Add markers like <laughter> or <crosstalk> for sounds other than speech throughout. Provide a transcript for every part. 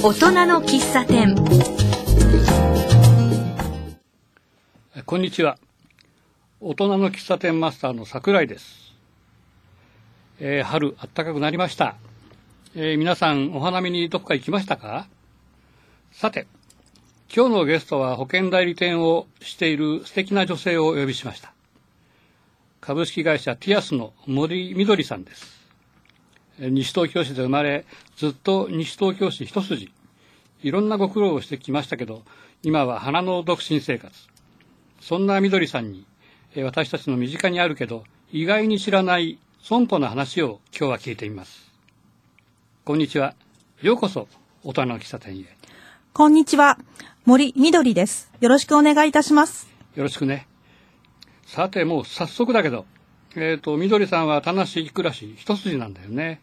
大人の喫茶店こんにちは。大人の喫茶店マスターの桜井です。えー春、暖かくなりました。えー皆さん、お花見にどこか行きましたか？さて、今日のゲストは保険代理店をしている素敵な女性をお呼びしました。株式会社ティアスの森みどりさんです。えー西東京市で生まれ、ずっと西東京市一筋。いろんなご苦労をしてきましたけど、今は花の独身生活。そんなみどりさんに、えー私たちの身近にあるけど、意外に知らない損保の話を今日は聞いてみます。こんにちは。ようこそ、大人の喫茶店へ。こんにちは。森みどりです。よろしくお願いいたします。よろしくね。さて、もう早速だけど、えっ、と、みどりさんは田無暮らし一筋なんだよね。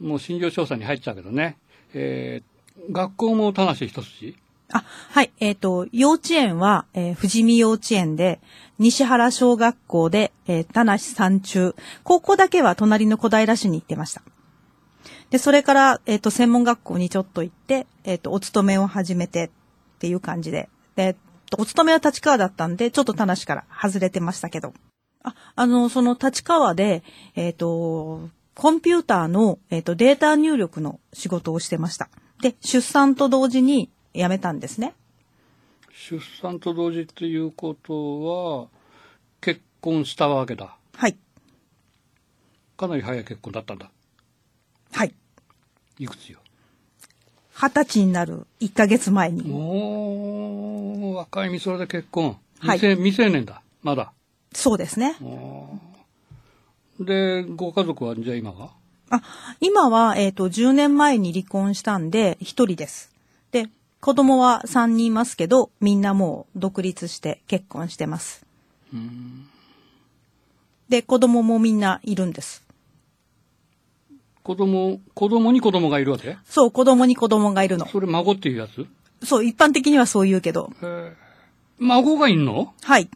もう診療調査に入っちゃうけどね。えー学校も田無一筋あ、はい。えっ、と、幼稚園は、えー富士見幼稚園で、西原小学校で、えー田無三中。高校だけは隣の小平市に行ってました。で、それから、えっ、と、専門学校にちょっと行って、えっ、と、お勤めを始めてっていう感じで。で、えっとお勤めは立川だったんで、ちょっと田無から外れてましたけど。あ、あの、その立川で、えっ、と、コンピューターの、えっ、と、データ入力の仕事をしてました。で、出産と同時に辞めたんですね。出産と同時っていうことは、結婚したわけだ。はい。かなり早い結婚だったんだ。はい。いくつよ？二十歳になる1ヶ月前に。おー、若いみそれで結婚。はい未成未成年だ。まだ。そうですね。で、ご家族はじゃあ今は？あ、今は、えっ、と、10年前に離婚したんで、一人です。で、子供は3人いますけど、みんなもう独立して結婚してます。で、子供もみんないるんです。子供、子供に子供がいるわけ？そう、子供に子供がいるの。それ孫っていうやつ？そう、一般的にはそう言うけど。孫がいんの？はい。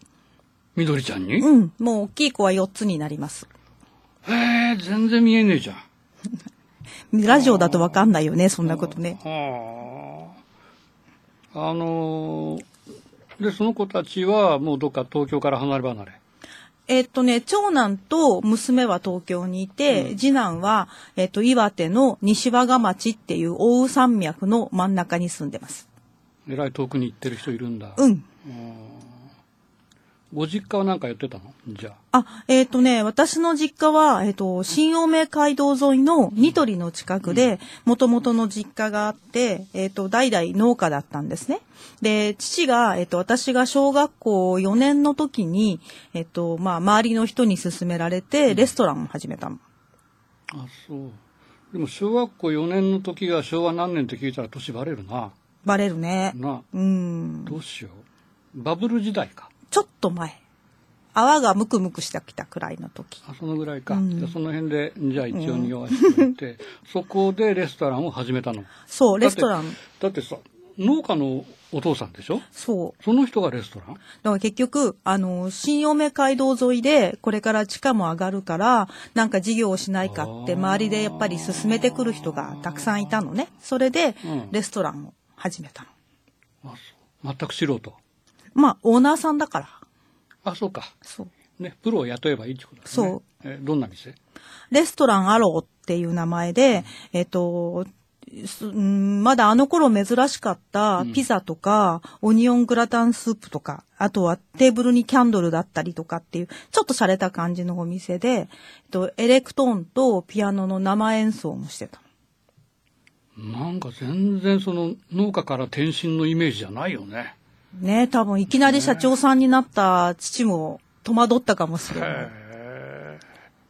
みどりちゃんに、うん、もう大きい子は4つになります。へえ、全然見えねえじゃん。<laughs> ラジオだとわかんないよね、そんなことね。はあ。あのーで、その子たちはもうどっか東京から離れ離れ？えっとね、長男と娘は東京にいて、次男は、えっと、岩手の西和賀町っていう大宇山脈の真ん中に住んでます。えらい遠くに行ってる人いるんだ。うん。ご実家は何かやってたの？じゃあ。あ、えっ、とね、私の実家は、えっ、と、新青梅街道沿いのニトリの近くで、元々の実家があって、えっ、と、代々農家だったんですね。で、父が、えっ、と、私が小学校4年の時に、えっ、と、まあ、周りの人に勧められて、レストランを始めたの。あ、そう。でも小学校4年の時が昭和何年って聞いたら年バレるな。バレるね。な、うん。どうしよう。バブル時代か。ちょっと前。泡がムクムクしてきたくらいの時。あ、そのぐらいか。うんじゃあその辺で、じゃあ一応匂わせておいて、そこでレストランを始めたの。そう、レストラン。だってさ、農家のお父さんでしょ？そう。その人がレストラン？だから結局、あの、新青梅街道沿いで、これから地価も上がるから、なんか事業をしないかって、周りでやっぱり進めてくる人がたくさんいたのね。それでうん、レストランを始めたの。あ、そう。全く素人。まあ、オーナーさんだから。あ、そうか。そう。ね、プロを雇えばいいってことだね。そう。え、どんな店？レストランアローっていう名前で、えっと、まだあの頃珍しかったピザとか、オニオングラタンスープとか、あとはテーブルにキャンドルだったりとかっていう、ちょっと洒落た感じのお店で、えっと、エレクトーンとピアノの生演奏もしてた。なんか全然その農家から転身のイメージじゃないよね。ね多分いきなり社長さんになった父も戸惑ったかもしれない。へえ。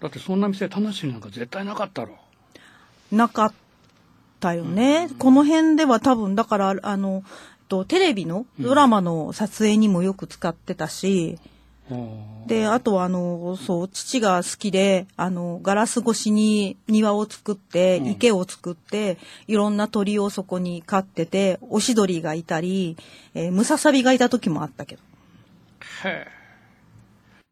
だってそんな店、田無になんか絶対なかったろ。なかったよね。この辺では多分、だから、あの、とテレビのドラマの撮影にもよく使ってたし、で、あとはあの、そう、父が好きで、あの、ガラス越しに庭を作って、うん池を作って、いろんな鳥をそこに飼ってて、オシドリがいたり、えームササビがいた時もあったけど。へえ。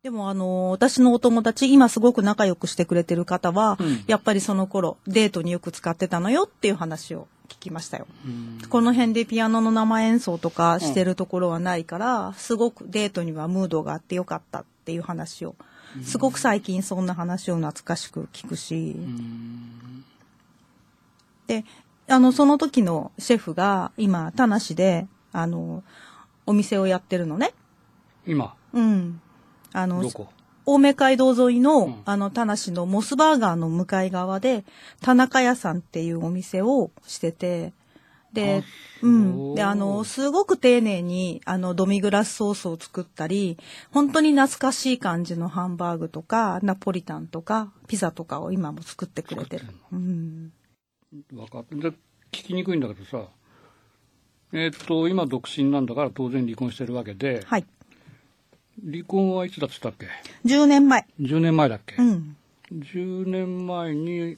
でもあの、私のお友達、今すごく仲良くしてくれてる方は、うん。やっぱりその頃、デートによく使ってたのよっていう話を聞きましたよ。うん。この辺でピアノの生演奏とかしてるところはないから、すごくデートにはムードがあってよかったっていう話を、すごく最近そんな話を懐かしく聞くし、うん。で、あの、その時のシェフが今、田無で、あの、お店をやってるのね。今、うん。あの青梅街道沿いの、うんあの、田無のモスバーガーの向かい側で、田中屋さんっていうお店をしてて、で、そううん。で、あの、すごく丁寧に、あの、ドミグラスソースを作ったり、本当に懐かしい感じのハンバーグとか、ナポリタンとか、ピザとかを今も作ってくれてる。うん。分かってで聞きにくいんだけどさえーっと今独身なんだから当然離婚してるわけで、はい。離婚はいつだっつったっけ？10年前。10年前だっけ、うん。10年前に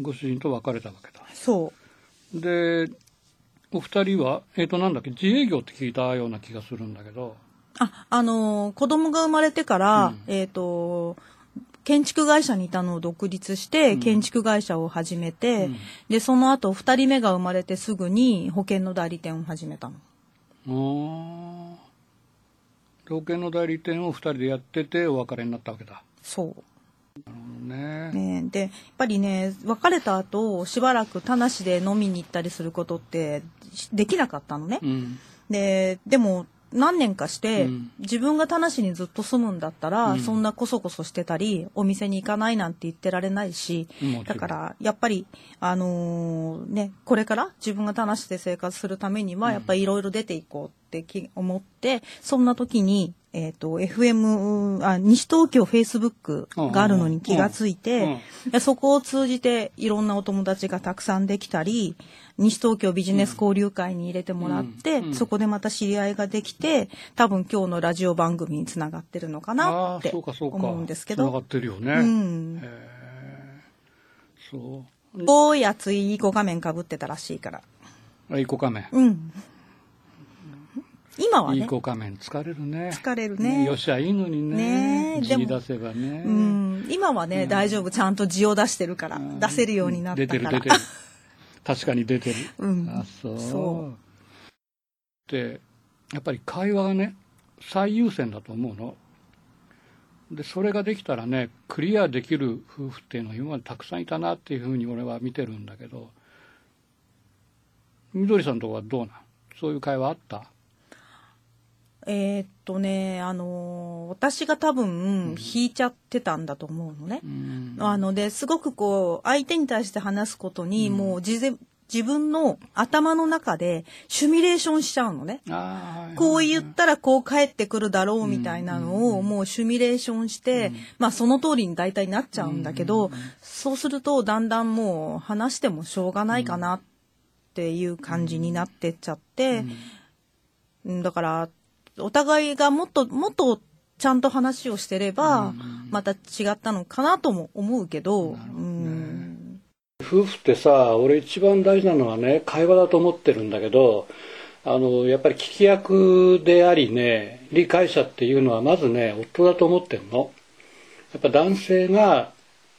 ご主人と別れたわけだ。そう。でお二人はえーっとなんだっけ？自営業って聞いたような気がするんだけど。あ、あのー子供が生まれてから、うん。えっ、と、建築会社にいたのを独立して、うん。建築会社を始めて、うん。で、その後、二人目が生まれてすぐに保険の代理店を始めたの。あー保険の代理店を二人でやっててお別れになったわけだ。そね。う。ね、で、やっぱりね、別れた後、しばらく田無で飲みに行ったりすることってできなかったのね。うん。で、でも、何年かして、うん。自分が田無にずっと住むんだったら、うん。そんなこそこそしてたり、お店に行かないなんて言ってられないし、だから、やっぱり、あのーね、これから自分が田無で生活するためには、うん。やっぱりいろいろ出ていこうってき思って、そんな時に、えっ、と、FM、あ、西東京フェイスブックがあるのに気がついて、そこを通じていろんなお友達がたくさんできたり、西東京ビジネス交流会に入れてもらって、うんうんそこでまた知り合いができて、多分今日のラジオ番組につながってるのかなって思うんですけつながど。ってるよね、うん。そうこうい熱いイコ仮面かぶってたらしいから。あイコ仮面うん。今はいね、イコ仮面疲れるね。疲れるね。よっしゃいいのにねねえでも字出せばね。うん、今はね、大丈夫、ちゃんと字を出してるから、うん。出せるようになったから。出てる出てる。確かに出てる、うん。あそう。そでやっぱり会話がね最優先だと思うの。でそれができたらねクリアできる夫婦っていうのは今までたくさんいたなっていうふうに俺は見てるんだけどみどりさんのとこはどうなん？そういう会話あった？えーっとね、あのー私が多分、引いちゃってたんだと思うのね。うん。あので、すごくこう、相手に対して話すことに、うん。もう事前、自分の頭の中でシミュレーションしちゃうのね。こう言ったらこう返ってくるだろうみたいなのをもうシミュレーションして、まあその通りに大体なっちゃうんだけど、そうするとだんだんもう話してもしょうがないかなっていう感じになってっちゃって、うんだからお互いがもっともっとちゃんと話をしてれば、また違ったのかなとも思うけど、うん。夫婦ってさ俺一番大事なのはね会話だと思ってるんだけどあのやっぱり聞き役でありね理解者っていうのはまずね夫だと思ってんの。やっぱ男性が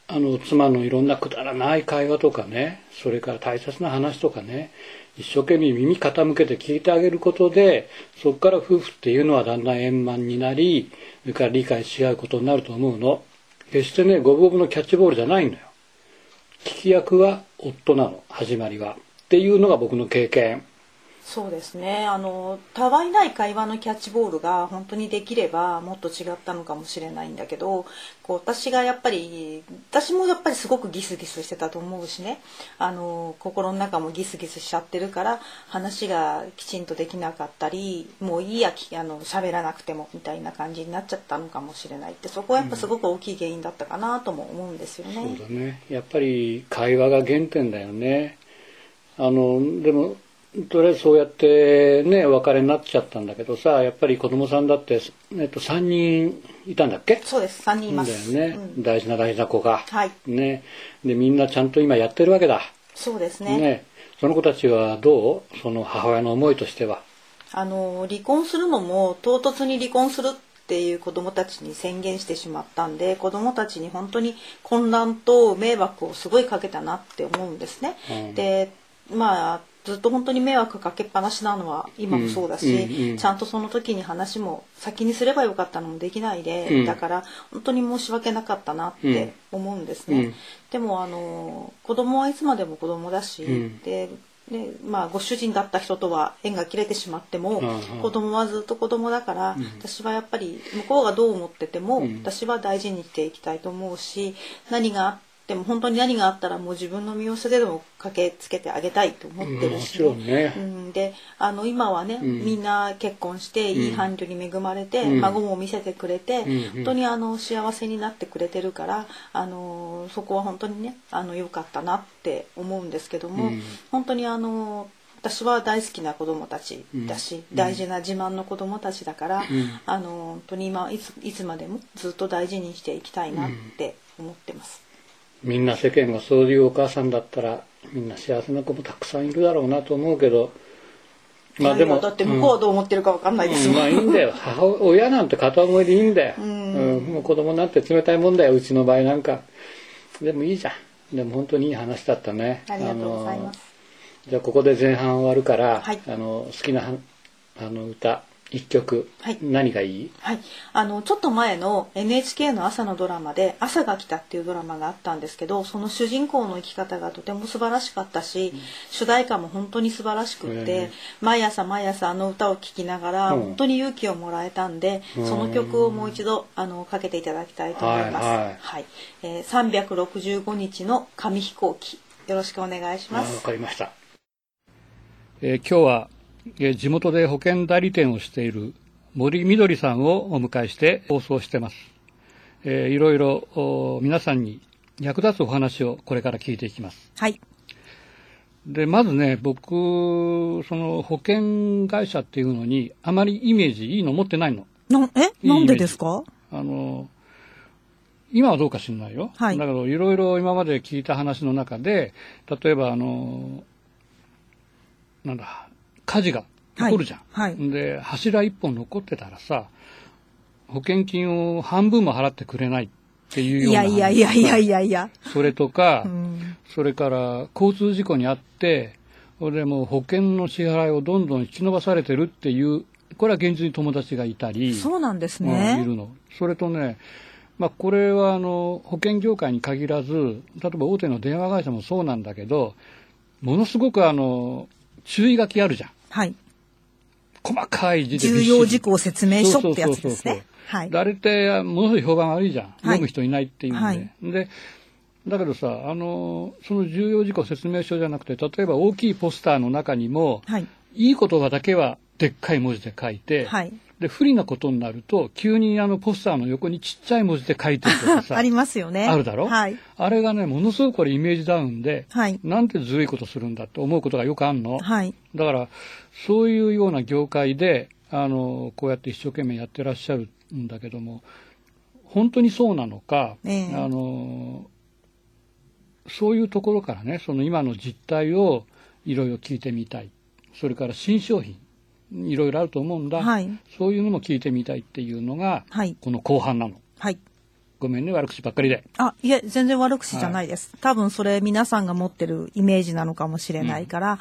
あの妻のいろんなくだらない会話とかねそれから大切な話とかね一生懸命耳傾けて聞いてあげることでそこから夫婦っていうのはだんだん円満になりそれから理解し合うことになると思うの。決してね五分五分のキャッチボールじゃないんだよ。聞き役は夫なの始まりは。っていうのが僕の経験。そうですね。あのたわいない会話のキャッチボールが本当にできればもっと違ったのかもしれないんだけどこう私がやっぱり私もやっぱりすごくギスギスしてたと思うしね。あの心の中もギスギスしちゃってるから話がきちんとできなかったりもういいやきあの喋らなくてもみたいな感じになっちゃったのかもしれないってそこはやっぱすごく大きい原因だったかなとも思うんですよね。そうだね。やっぱり会話が原点だよね。あのでもとりあえずそうやってねお別れになっちゃったんだけどさやっぱり子供さんだって、えっと、3人いたんだっけ？そうです。3人いまだす。よね、うん。大事な大事な子が、はい。ね。でみんなちゃんと今やってるわけだ。そうですね。その子たちはどう？その母親の思いとしては。あの離婚するのも唐突に離婚するってっていう子どもたちに宣言してしまったんで子どもたちに本当に混乱と迷惑をすごいかけたなって思うんですね。うん。でまあずっと本当に迷惑かけっぱなしなのは今もそうだし、うんうんうん。ちゃんとその時に話も先にすればよかったのもできないで、うん。だから本当に申し訳なかったなって思うんですね。うん。でもあの子供はいつまでも子供だし、うん。でねまあ、ご主人だった人とは縁が切れてしまっても、子供はずっと子供だから、うん。私はやっぱり向こうがどう思ってても、うん。私は大事にしていきたいと思うし何があっても本当に何があったらもう自分の身を捨てでも駆けつけてあげたいと思ってるし、もちろんね。うん、であの今はね、うん。みんな結婚していい伴侶に恵まれて、うん。孫も見せてくれて、うん本当にあの幸せになってくれてるからあのそこは本当にねあの良かったなって思うんですけども、うん。本当にあの私は大好きな子供たちだし、うん。大事な自慢の子供たちだから、ん。あの本当に今いついつまでもずっと大事にしていきたいなって思ってます。みんな世間がそういうお母さんだったらみんな幸せな子もたくさんいるだろうなと思うけどまあでもだって向こうはどう思ってるかわかんないです。もん。うんまあいいんだよ。<laughs> 母親なんて片思いでいいんだよ、うん。うんもう子供なんて冷たいもんだようちの場合なんか。でもいいじゃん。でも本当にいい話だったね。ありがとうございます。じゃあここで前半終わるから、はい。あの好きなはあの歌一曲、はい。何がいい？はい、あのちょっと前の NHK の朝のドラマで「朝が来た」っていうドラマがあったんですけどその主人公の生き方がとても素晴らしかったし、主題歌も本当に素晴らしくって、ええ毎朝毎朝あの歌を聴きながら、うん。本当に勇気をもらえたんで、うん。その曲をもう一度あのかけていただきたいと思います。はいはい。えー365日の紙飛行機よろしくお願いしまあわす。かりました、えー今日は、えー地元で保険代理店をしている森みどりさんをお迎えして放送してます、えーいろいろお皆さんに役立つお話をこれから聞いていきます。はい、でまずね僕その保険会社っていうのにあまりイメージいいの持ってないの。なえ？なんでですか？あの今はどうか知らないよ、はい。だけどいろいろ今まで聞いた話の中で例えばあのなんだ火事が起こるじゃん、はいはいで柱一本残ってたらさ保険金を半分も払ってくれないっていうよいうなやいやいやいやいやいや。それとか、うんそれから交通事故にあって、それでもう保険の支払いをどんどん引き延ばされてるっていう、これは現実に友達がいたり、そうなんですうんいね。るの。それとね、まあ、これはあの保険業界に限らず、例えば大手の電話会社もそうなんだけど、ものすごくあの注意書きあるじゃん。はい。細かい字で重要事項説明書ってやつですね。はい。であれってものすごい評判悪いじゃん、読む人いないっていうんで、はいでだけどさあのその重要事項説明書じゃなくて例えば大きいポスターの中にも、はい。いい言葉だけはでっかい文字で書いて、はい。で不利なことになると急にあのポスターの横にちっちゃい文字で書いてるとかさありますよね。あるだろ、はい。あれがねものすごくこれイメージダウンで、はい。なんてずるいことするんだって思うことがよくあるの、はい。だからそういうような業界であのこうやって一生懸命やってらっしゃるんだけども本当にそうなのか、ええあのそういうところからねその今の実態をいろいろ聞いてみたいそれから新商品いろいろあると思うんだ、はい。そういうのも聞いてみたいっていうのが、はい。この後半なのはい。ごめんね悪口ばっかりであ、いえ、全然悪口じゃないです。多分それ皆さんが持ってるイメージなのかもしれないから、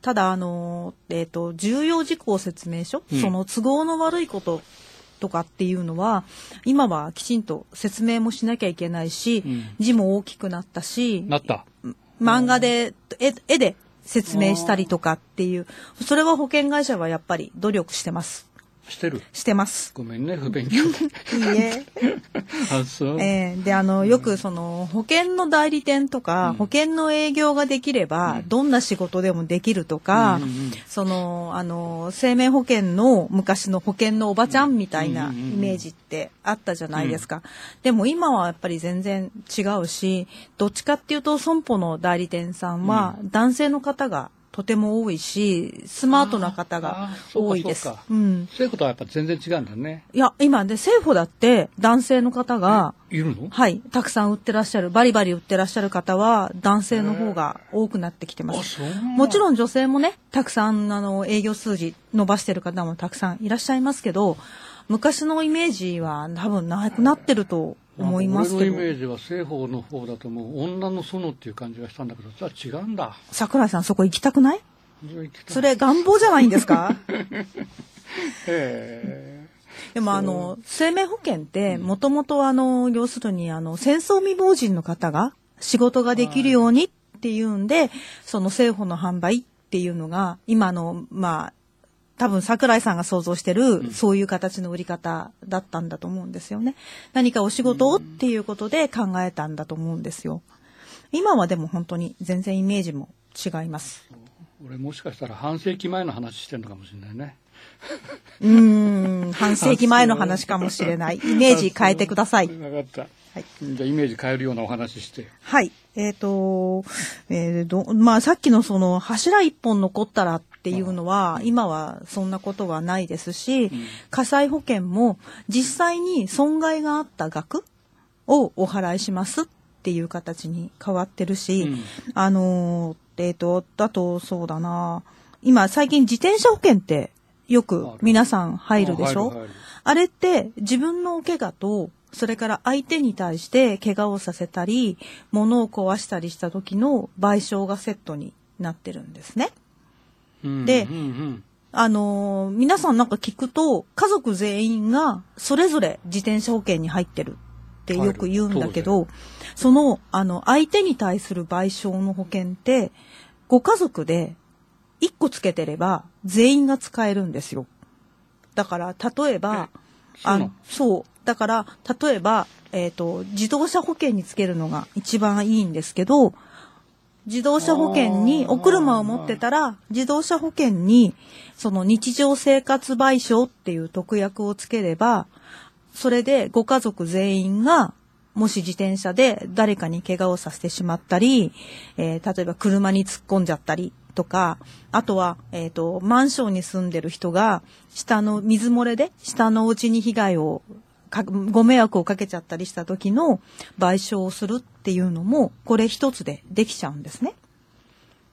ただ、あの、えっ、と、重要事項説明書、うんその都合の悪いこととかっていうのは、今はきちんと説明もしなきゃいけないし、うん字も大きくなったし、なった漫画で、絵絵で説明したりとかっていう、それは保険会社はやっぱり努力してます。してる？してます。ごめんね不勉強。でいいえ。<laughs> あそう、えーで、あの、よくその、保険の代理店とか、うん。保険の営業ができれば、どんな仕事でもできるとか、うんうんうん。その、あの、生命保険の昔の保険のおばちゃんみたいなイうんうんうん。メージってあったじゃないですか。でも今はやっぱり全然違うし、どっちかっていうと、損保の代理店さんは、男性の方がとても多いし、スマートな方あが多いですそうか。うん。そういうことはやっぱ全然違うんだねいや、今で、政府だって男性の方が、いるの？はい。たくさん売ってらっしゃる、バリバリ売ってらっしゃる方は、男性の方が多くなってきてまあす。もちろん女性もね、たくさん、あの、営業数字伸ばしてる方もたくさんいらっしゃいますけど、昔のイメージは多分なくなってると思いますけど。俺のイメージは西方の方だともう女の園っていう感じがしたんだけど、じゃあ違うんだ。桜井さんそこ行きたくない？それ願望じゃないんですか？へ <laughs> <laughs> でもあの、生命保険って、もともとあの、要するにあの、戦争未亡人の方が仕事ができるようにっていうんで、その政府の販売っていうのが、今の、まあ、多分桜井さんが想像してる、そういう形の売り方だったんだと思うんですよね。何かお仕事をっていうことで考えたんだと思うんですよ。今はでも本当に全然イメージも違います。俺もしかしたら半世紀前の話してるのかもしれないね。うーん、半世紀前の話かもしれない。イメージ変えてください。分かった。はいじゃあイメージ変えるようなお話して。はい。えっ、と、えーど、まあ、さっきのその柱一本残ったらっていうのは、今はそんなことはないですし、火災保険も実際に損害があった額をお払いしますっていう形に変わってるし、うん。あのー、えっ、と、だとそうだな、今最近自転車保険ってよく皆さん入るでしょ？あれって自分のお怪我と、それから相手に対して怪我をさせたり、物を壊したりした時の賠償がセットになってるんですね。うんであのー皆さんなんか聞くと、家族全員がそれぞれ自転車保険に入ってるってよく言うんだけど、その、あの、相手に対する賠償の保険って、ご家族で1個つけてれば全員が使えるんですよ。だから、例えば、あのそう。だから、例えば、えっ、と、自動車保険につけるのが一番いいんですけど、自動車保険に、お車を持ってたら、自動車保険に、その日常生活賠償っていう特約をつければ、それでご家族全員が、もし自転車で誰かに怪我をさせてしまったり、えー例えば車に突っ込んじゃったりとか、あとは、えっ、と、マンションに住んでる人が、下の水漏れで、下のお家に被害をか、ご迷惑をかけちゃったりした時の賠償をするっていうのも、これ一つでできちゃうんですね。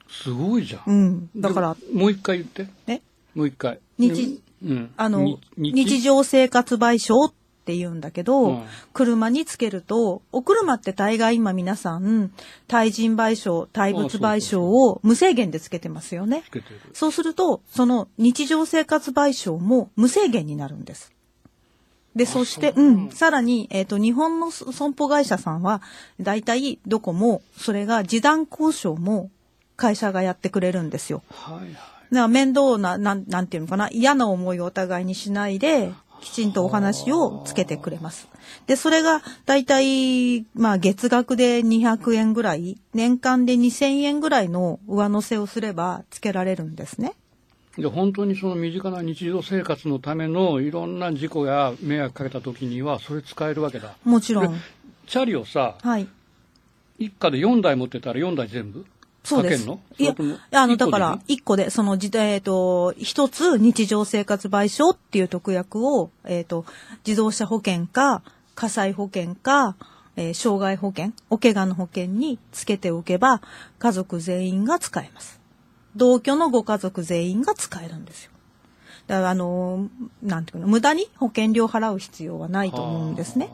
すごいじゃん。うん。だから、でもう一回言って。ね、もう一回。日うん。あの、に日常生活賠償って言うんだけど、うん車につけると、お車って大概今皆さん、対人賠償、対物賠償を無制限でつけてますよね。そうすると、その日常生活賠償も無制限になるんです。で、そして、そううん、さらに、えっ、と、日本の損保会社さんは、大体どこも、それが示談交渉も会社がやってくれるんですよ。はいはい。だから面倒な、なん、なんていうのかな、嫌な思いをお互いにしないで、きちんとお話をつけてくれます。で、それが、だいたい、まあ、月額で200円ぐらい、年間で2000円ぐらいの上乗せをすれば、つけられるんですね。で本当にその身近な日常生活のためのいろんな事故や迷惑かけた時にはそれ使えるわけだ。もちろん。チャリをさ、はい。一家で4台持ってたら4台全部そうです。かけんの？いやあの、だから、一個で、その時代、えっと、一つ日常生活賠償っていう特約を、えっと、自動車保険か、火災保険か、えー障害保険、お怪我の保険につけておけば、家族全員が使えます。同居のご家族全員が使えるんですよ。だから、あの、なんていうの、無駄に保険料払う必要はないと思うんですね。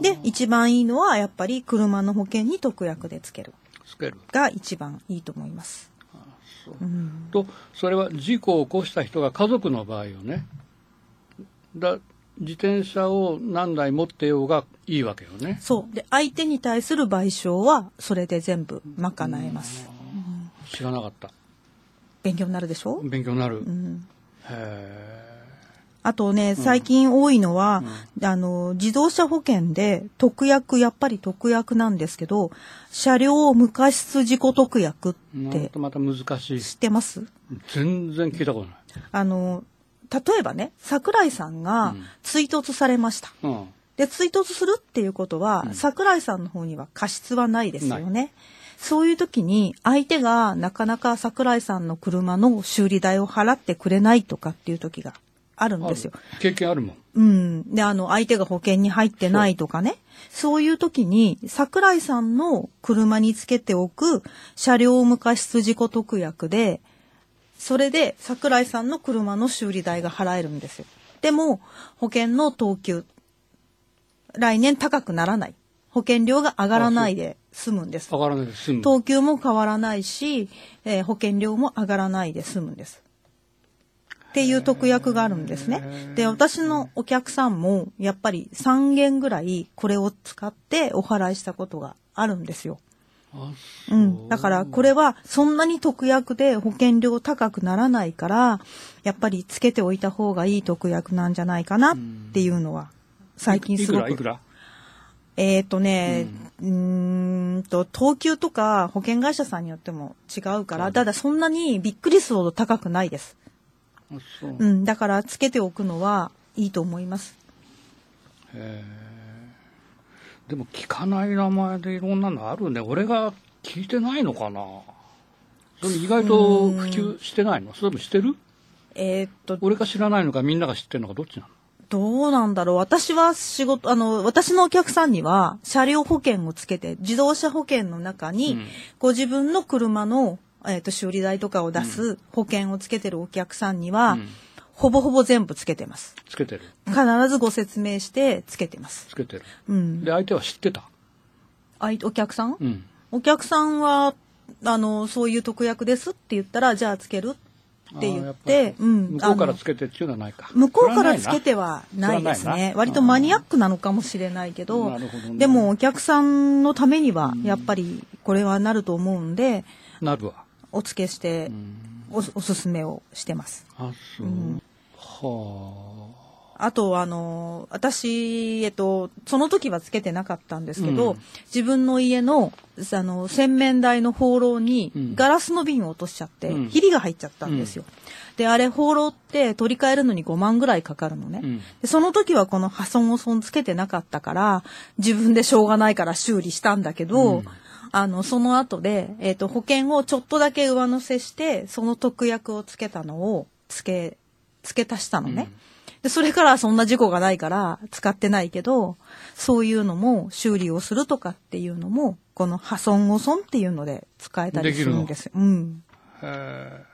で、一番いいのは、やっぱり車の保険に特約でつける。つける。が一番いいと思います。うん、とそれは事故を起こした人が家族の場合よねだ自転車を何台持ってようがいいわけよねそう。で、相手に対する賠償は、それで全部賄えます。知らなかった勉強になるでしょ？勉強になる、うん。へあとね、最近多いのは、あの、自動車保険で特約、やっぱり特約なんですけど、車両無過失事故特約ってとまた難しい。知ってます？全然聞いたことない。あの、例えばね、桜井さんが追突されました。うん。で、追突するっていうことは、桜井さんの方には過失はないですよね。そういう時に、相手がなかなか桜井さんの車の修理代を払ってくれないとかっていう時があるんですよ。経験あるもんうん。で、あの、相手が保険に入ってないとかね。そういう時に、桜井さんの車につけておく車両無過失事故特約で、それで桜井さんの車の修理代が払えるんですよ。でも、保険の等級、来年高くならない。保険料が上がらないで済むんです。上がらないで済む。等級も変わらないし、えー保険料も上がらないで済むんです。っていう特約があるんですね。で、私のお客さんも、やっぱり3件ぐらいこれを使ってお払いしたことがあるんですよ。あうん。だから、これはそんなに特約で保険料高くならないから、やっぱりつけておいた方がいい特約なんじゃないかなっていうのは、最近いすごく。くらいくら？えっ、とね、うーんと、等級とか保険会社さんによっても違うから、ただそんなにびっくりするほど高くないです。ううん。だから、つけておくのはいいと思います。でも聞かない名前でいろんなのあるね。俺が聞いてないのかな？それ意外と普及してないの？それともしてる？えっ、と、俺が知らないのかみんなが知ってるのかどっちなの？どうなんだろう。私は仕事、あの、私のお客さんには、車両保険をつけて、自動車保険の中に、うんご自分の車の、えっ、と、修理代とかを出す保険をつけてるお客さんには、うんほぼほぼ全部つけてます。つけてる。必ずご説明してつけてます。つけてる。うん。で、相手は知ってた？あいお客さん、うん。お客さんは、あの、そういう特約ですって言ったら、じゃあつけるっってやっ、ぱりうん。向こうからつけてっていうのはないか。向こうからつけてはないです。ね割とマニアックなのかもしれないけど、どねでもお客さんのためには、やっぱりこれはなると思うんで、なるわ。お付けしてうんお、おすすめをしてます。あ、そう。はあと、あの、私、えっと、その時はつけてなかったんですけど、うん自分の家の、あの、洗面台の放浪にうんガラスの瓶を落としちゃって、うんひびが入っちゃったんですよ。で、あれ放浪って取り替えるのに5万ぐらいかかるのね。あ。うん。でその時はこの破損を損つけてなかったから、自分でしょうがないから修理したんだけど、うんあの、その後で、えっ、と、保険をちょっとだけ上乗せして、その特約をつけたのを、つけ、付け足したのね。で、それからそんな事故がないから使ってないけど、そういうのも修理をするとかっていうのも、この破損を損っていうので使えたりするんですよ。うん。へ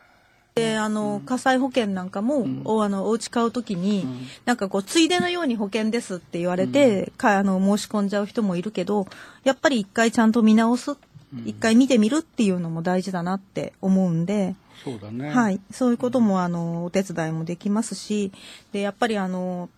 で、あの、火災保険なんかも、おあの、お家買うときに、なんかこう、ついでのように保険ですって言われて、か、あの、申し込んじゃう人もいるけど、やっぱり一回ちゃんと見直す、一回見てみるっていうのも大事だなって思うんで、ーそうだね。はい。そういうことも、あの、お手伝いもできますし、で、やっぱりあの、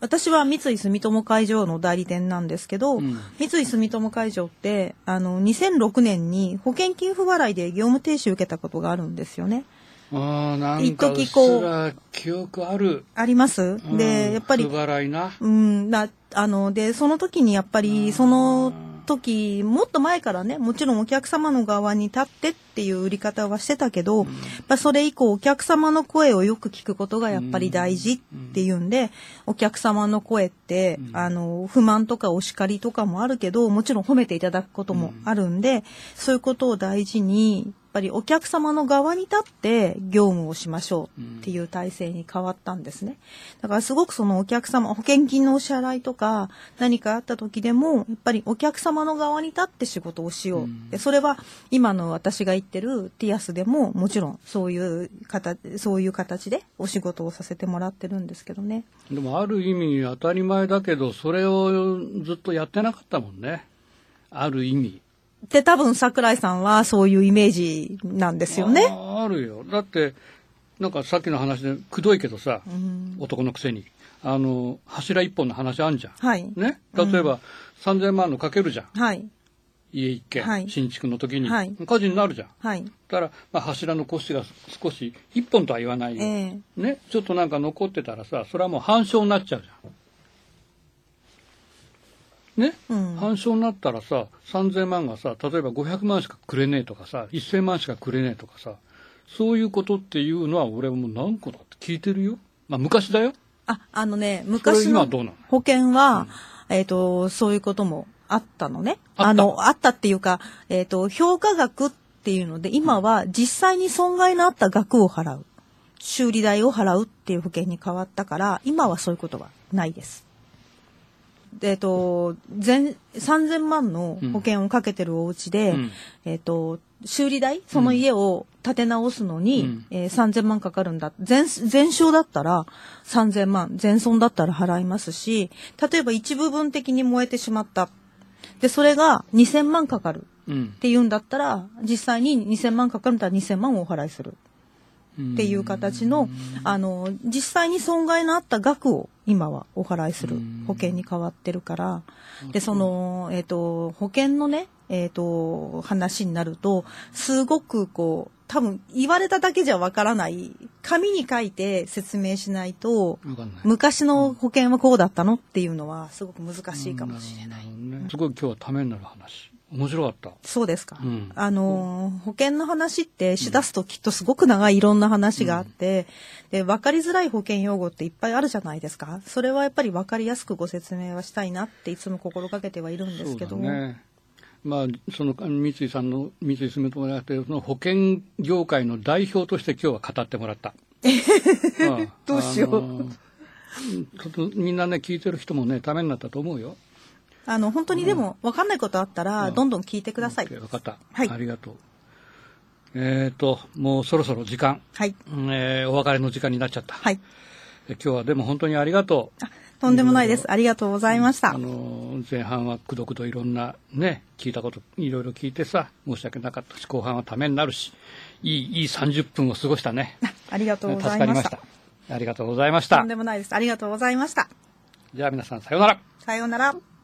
私は三井住友海上の代理店なんですけど、うん三井住友海上って、あの、2006年に保険金不払いで業務停止受けたことがあるんですよね。ああ、なんかうっす一時こうら記憶ある。あります？うんで、やっぱり不、払いな。うん、な、あの、で、その時にやっぱり、その時、もっと前からね、もちろんお客様の側に立ってっていう売り方はしてたけど、やっぱそれ以降お客様の声をよく聞くことがやっぱり大事っていうんで、お客様の声って、あの、不満とかお叱りとかもあるけど、もちろん褒めていただくこともあるんで、そういうことを大事に、ぱりお客様の側に立って業務をしましょうっていう体制に変わったんですね。だからすごくそのお客様、保険金のお支払いとか何かあった時でも、やっぱりお客様の側に立って仕事をしよう。でそれは今の私が言ってるティアスでももちろんそういう形、そういう形でお仕事をさせてもらってるんですけどね。でもある意味当たり前だけど、それをずっとやってなかったもんね。ある意味。で、多分桜井さんはそういうイメージなんですよね。ああるよ。だって、なんかさっきの話でくどいけどさ、うん男のくせに。あの、柱一本の話あんじゃん。はい。ね？例えば、3000万のかけるじゃん。はい。家一軒、はい新築の時に、はい火事になるじゃん。はい。だから、まあ、柱の腰が少し、一本とは言わないよ。ええね、ちょっとなんか残ってたらさ、それはもう半焼になっちゃうじゃん。ね、うん半焼になったらさ、3000万がさ、例えば500万しかくれねえとかさ、1000万しかくれねえとかさ、そういうことっていうのは俺はもう何個だって聞いてるよ。まあ昔だよ。あ、あのね、昔の保険は、えっ、と、そういうこともあったのね。あったあの、あったっていうか、えっ、と、評価額っていうので、今は実際に損害のあった額を払う。修理代を払うっていう保険に変わったから、今はそういうことはないです。でえっ、と、全、3000万の保険をかけてるお家で、うんえっ、と、修理代その家を建て直すのに、うんえー3000万かかるんだ。全、全焼だったら3000万、全損だったら払いますし、例えば一部分的に燃えてしまった。で、それが2000万かかるうんって言うんだったら、実際に2000万かかるんだったら2000万をお払いする。っていう形の、あの、実際に損害のあった額を今はお払いする保険に変わってるから、で、その、えっ、と、保険のね、えっ、と、話になると、すごくこう、多分言われただけじゃわからない、紙に書いて説明しないと。昔の保険はこうだったのっていうのはすごく難しいかもしれない。ねすごい今日はためになる話。面白かった。そうですか。うんあのー、保険の話ってしだすときっとすごく長いいろんな話があって、で、分かりづらい保険用語っていっぱいあるじゃないですか。それはやっぱり分かりやすくご説明はしたいなっていつも心がけてはいるんですけども。そうだね。まあ、その三井さんの、三井住友じゃなくて、その保険業界の代表として今日は語ってもらった。う <laughs> んどうしようみんなね、聞いてる人もね、ためになったと思うよ。あの、本当にでも分かんないことあったら、うんどんどん聞いてください。分かった。はいありがとう。えっ、と、もうそろそろ時間、はい。うんえーお別れの時間になっちゃった。はい。え今日はでも本当にありがとう。あとんでもないです。ありがとうございましたあ。の前半はくどくどいろんなね聞いたこといろいろ聞いてさ申し訳なかったし後半はためになるしいいいい30分を過ごしたねありがとうご助ざいましかりましたた。ありがとうございましたとんでもないです。ありがとうございました。じゃあ皆さんさようならさようなら。